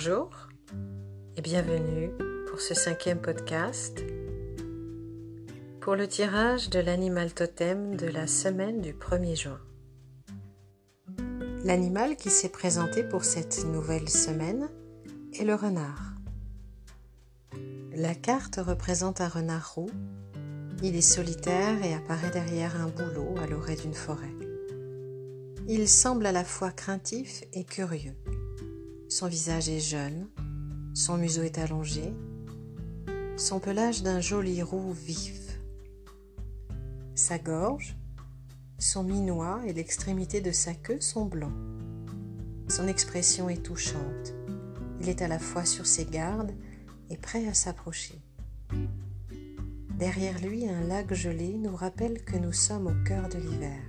Bonjour et bienvenue pour ce cinquième podcast pour le tirage de l'animal totem de la semaine du 1er juin. L'animal qui s'est présenté pour cette nouvelle semaine est le renard. La carte représente un renard roux. Il est solitaire et apparaît derrière un bouleau à l'orée d'une forêt. Il semble à la fois craintif et curieux. Son visage est jeune, son museau est allongé, son pelage d'un joli roux vif. Sa gorge, son minois et l'extrémité de sa queue sont blancs. Son expression est touchante. Il est à la fois sur ses gardes et prêt à s'approcher. Derrière lui, un lac gelé nous rappelle que nous sommes au cœur de l'hiver.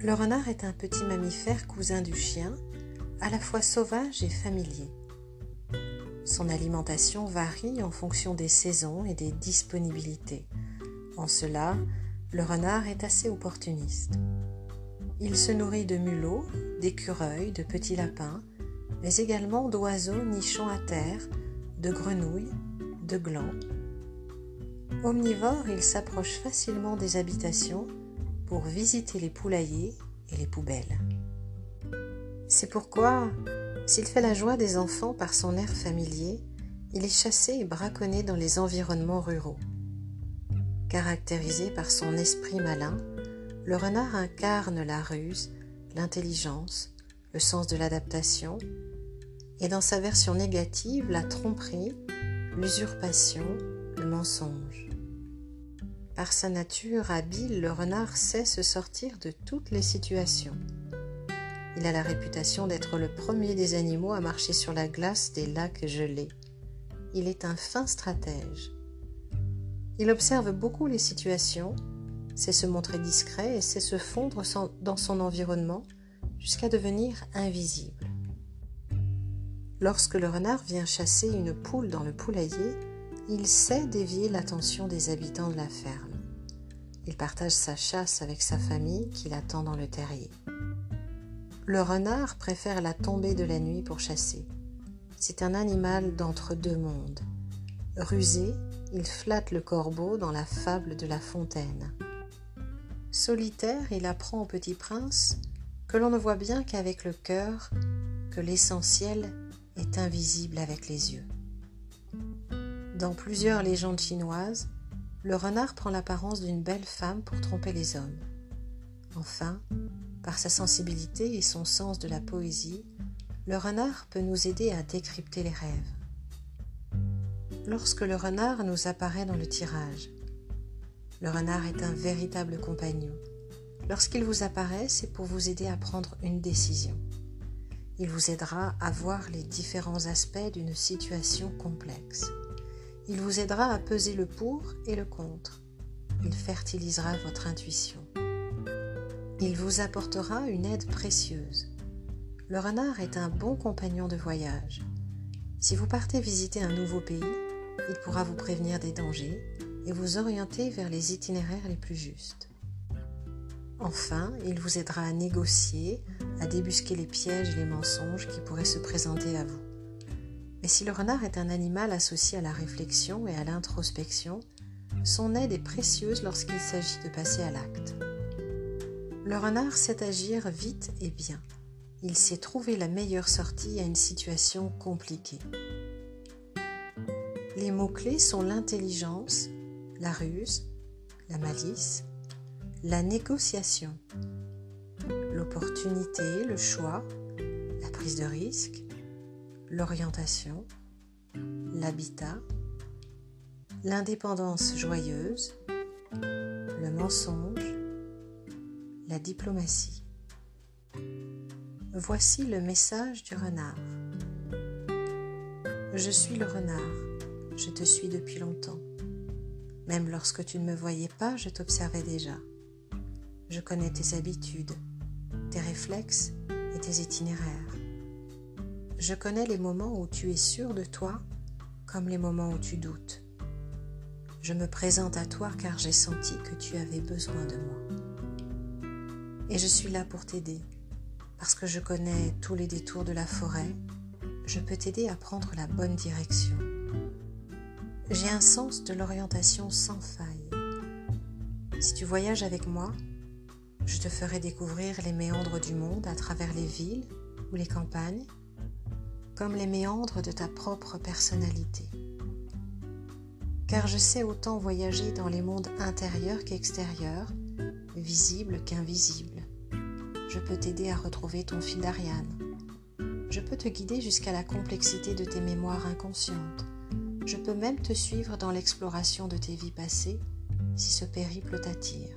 Le renard est un petit mammifère cousin du chien à la fois sauvage et familier. Son alimentation varie en fonction des saisons et des disponibilités. En cela, le renard est assez opportuniste. Il se nourrit de mulots, d'écureuils, de petits lapins, mais également d'oiseaux nichant à terre, de grenouilles, de glands. Omnivore, il s'approche facilement des habitations pour visiter les poulaillers et les poubelles. C'est pourquoi, s'il fait la joie des enfants par son air familier, il est chassé et braconné dans les environnements ruraux. Caractérisé par son esprit malin, le renard incarne la ruse, l'intelligence, le sens de l'adaptation, et dans sa version négative, la tromperie, l'usurpation, le mensonge. Par sa nature habile, le renard sait se sortir de toutes les situations. Il a la réputation d'être le premier des animaux à marcher sur la glace des lacs gelés. Il est un fin stratège. Il observe beaucoup les situations, sait se montrer discret et sait se fondre dans son environnement jusqu'à devenir invisible. Lorsque le renard vient chasser une poule dans le poulailler, il sait dévier l'attention des habitants de la ferme. Il partage sa chasse avec sa famille qui l'attend dans le terrier. Le renard préfère la tombée de la nuit pour chasser. C'est un animal d'entre deux mondes. Rusé, il flatte le corbeau dans la fable de la fontaine. Solitaire, il apprend au petit prince que l'on ne voit bien qu'avec le cœur, que l'essentiel est invisible avec les yeux. Dans plusieurs légendes chinoises, le renard prend l'apparence d'une belle femme pour tromper les hommes. Enfin, par sa sensibilité et son sens de la poésie, le renard peut nous aider à décrypter les rêves. Lorsque le renard nous apparaît dans le tirage, le renard est un véritable compagnon. Lorsqu'il vous apparaît, c'est pour vous aider à prendre une décision. Il vous aidera à voir les différents aspects d'une situation complexe. Il vous aidera à peser le pour et le contre. Il fertilisera votre intuition. Il vous apportera une aide précieuse. Le renard est un bon compagnon de voyage. Si vous partez visiter un nouveau pays, il pourra vous prévenir des dangers et vous orienter vers les itinéraires les plus justes. Enfin, il vous aidera à négocier, à débusquer les pièges et les mensonges qui pourraient se présenter à vous. Mais si le renard est un animal associé à la réflexion et à l'introspection, son aide est précieuse lorsqu'il s'agit de passer à l'acte. Le renard sait agir vite et bien. Il sait trouver la meilleure sortie à une situation compliquée. Les mots-clés sont l'intelligence, la ruse, la malice, la négociation, l'opportunité, le choix, la prise de risque, l'orientation, l'habitat, l'indépendance joyeuse, le mensonge, la diplomatie. Voici le message du renard. Je suis le renard, je te suis depuis longtemps. Même lorsque tu ne me voyais pas, je t'observais déjà. Je connais tes habitudes, tes réflexes et tes itinéraires. Je connais les moments où tu es sûr de toi comme les moments où tu doutes. Je me présente à toi car j'ai senti que tu avais besoin de moi et je suis là pour t'aider, Parce que je connais tous les détours de la forêt, je peux t'aider à prendre la bonne direction. J'ai un sens de l'orientation sans faille. Si tu voyages avec moi, je te ferai découvrir les méandres du monde à travers les villes ou les campagnes, comme les méandres de ta propre personnalité. Car je sais autant voyager dans les mondes intérieurs qu'extérieurs, visibles qu'invisibles. Je peux t'aider à retrouver ton fil d'Ariane. Je peux te guider jusqu'à la complexité de tes mémoires inconscientes. Je peux même te suivre dans l'exploration de tes vies passées si ce périple t'attire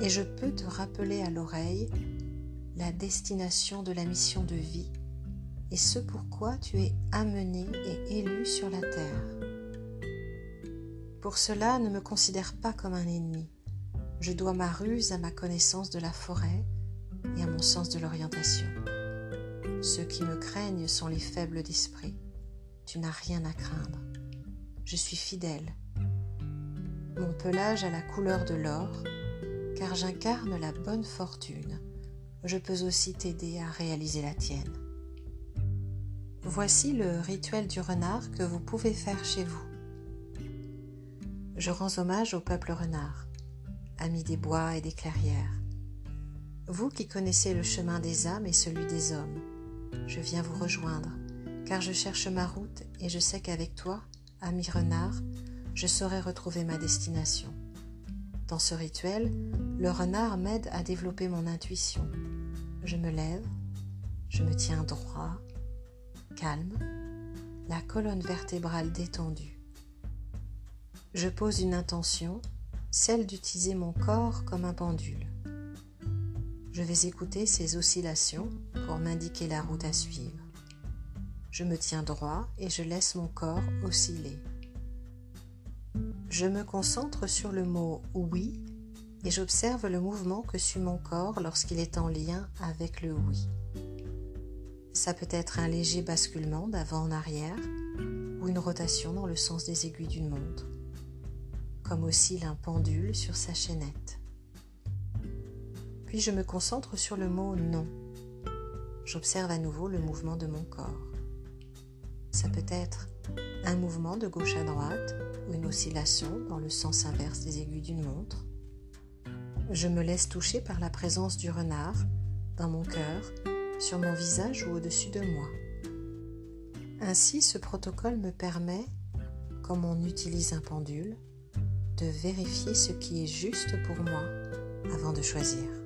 et je peux te rappeler à l'oreille la destination de la mission de vie et ce pourquoi tu es amené et élu sur la terre. Pour cela, ne me considère pas comme un ennemi. Je dois ma ruse à ma connaissance de la forêt et à mon sens de l'orientation. Ceux qui me craignent sont les faibles d'esprit. Tu n'as rien à craindre. Je suis fidèle. Mon pelage a la couleur de l'or car j'incarne la bonne fortune, je peux aussi t'aider à réaliser la tienne. Voici le rituel du renard que vous pouvez faire chez vous. Je rends hommage au peuple renard, ami des bois et des clairières. Vous qui connaissez le chemin des âmes et celui des hommes, je viens vous rejoindre, car je cherche ma route et je sais qu'avec toi, ami renard, je saurai retrouver ma destination. Dans ce rituel, le renard m'aide à développer mon intuition. Je me lève, je me tiens droit, calme, la colonne vertébrale détendue. Je pose une intention, celle d'utiliser mon corps comme un pendule. Je vais écouter ces oscillations pour m'indiquer la route à suivre. Je me tiens droit et je laisse mon corps osciller. Je me concentre sur le mot oui et j'observe le mouvement que suit mon corps lorsqu'il est en lien avec le oui. Ça peut être un léger basculement d'avant en arrière ou une rotation dans le sens des aiguilles d'une montre, comme oscille un pendule sur sa chaînette. Puis je me concentre sur le mot non. J'observe à nouveau le mouvement de mon corps. Ça peut être un mouvement de gauche à droite ou une oscillation dans le sens inverse des aiguilles d'une montre. Je me laisse toucher par la présence du renard dans mon cœur, sur mon visage ou au-dessus de moi. Ainsi, ce protocole me permet, comme on utilise un pendule, de vérifier ce qui est juste pour moi avant de choisir.